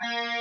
Uh...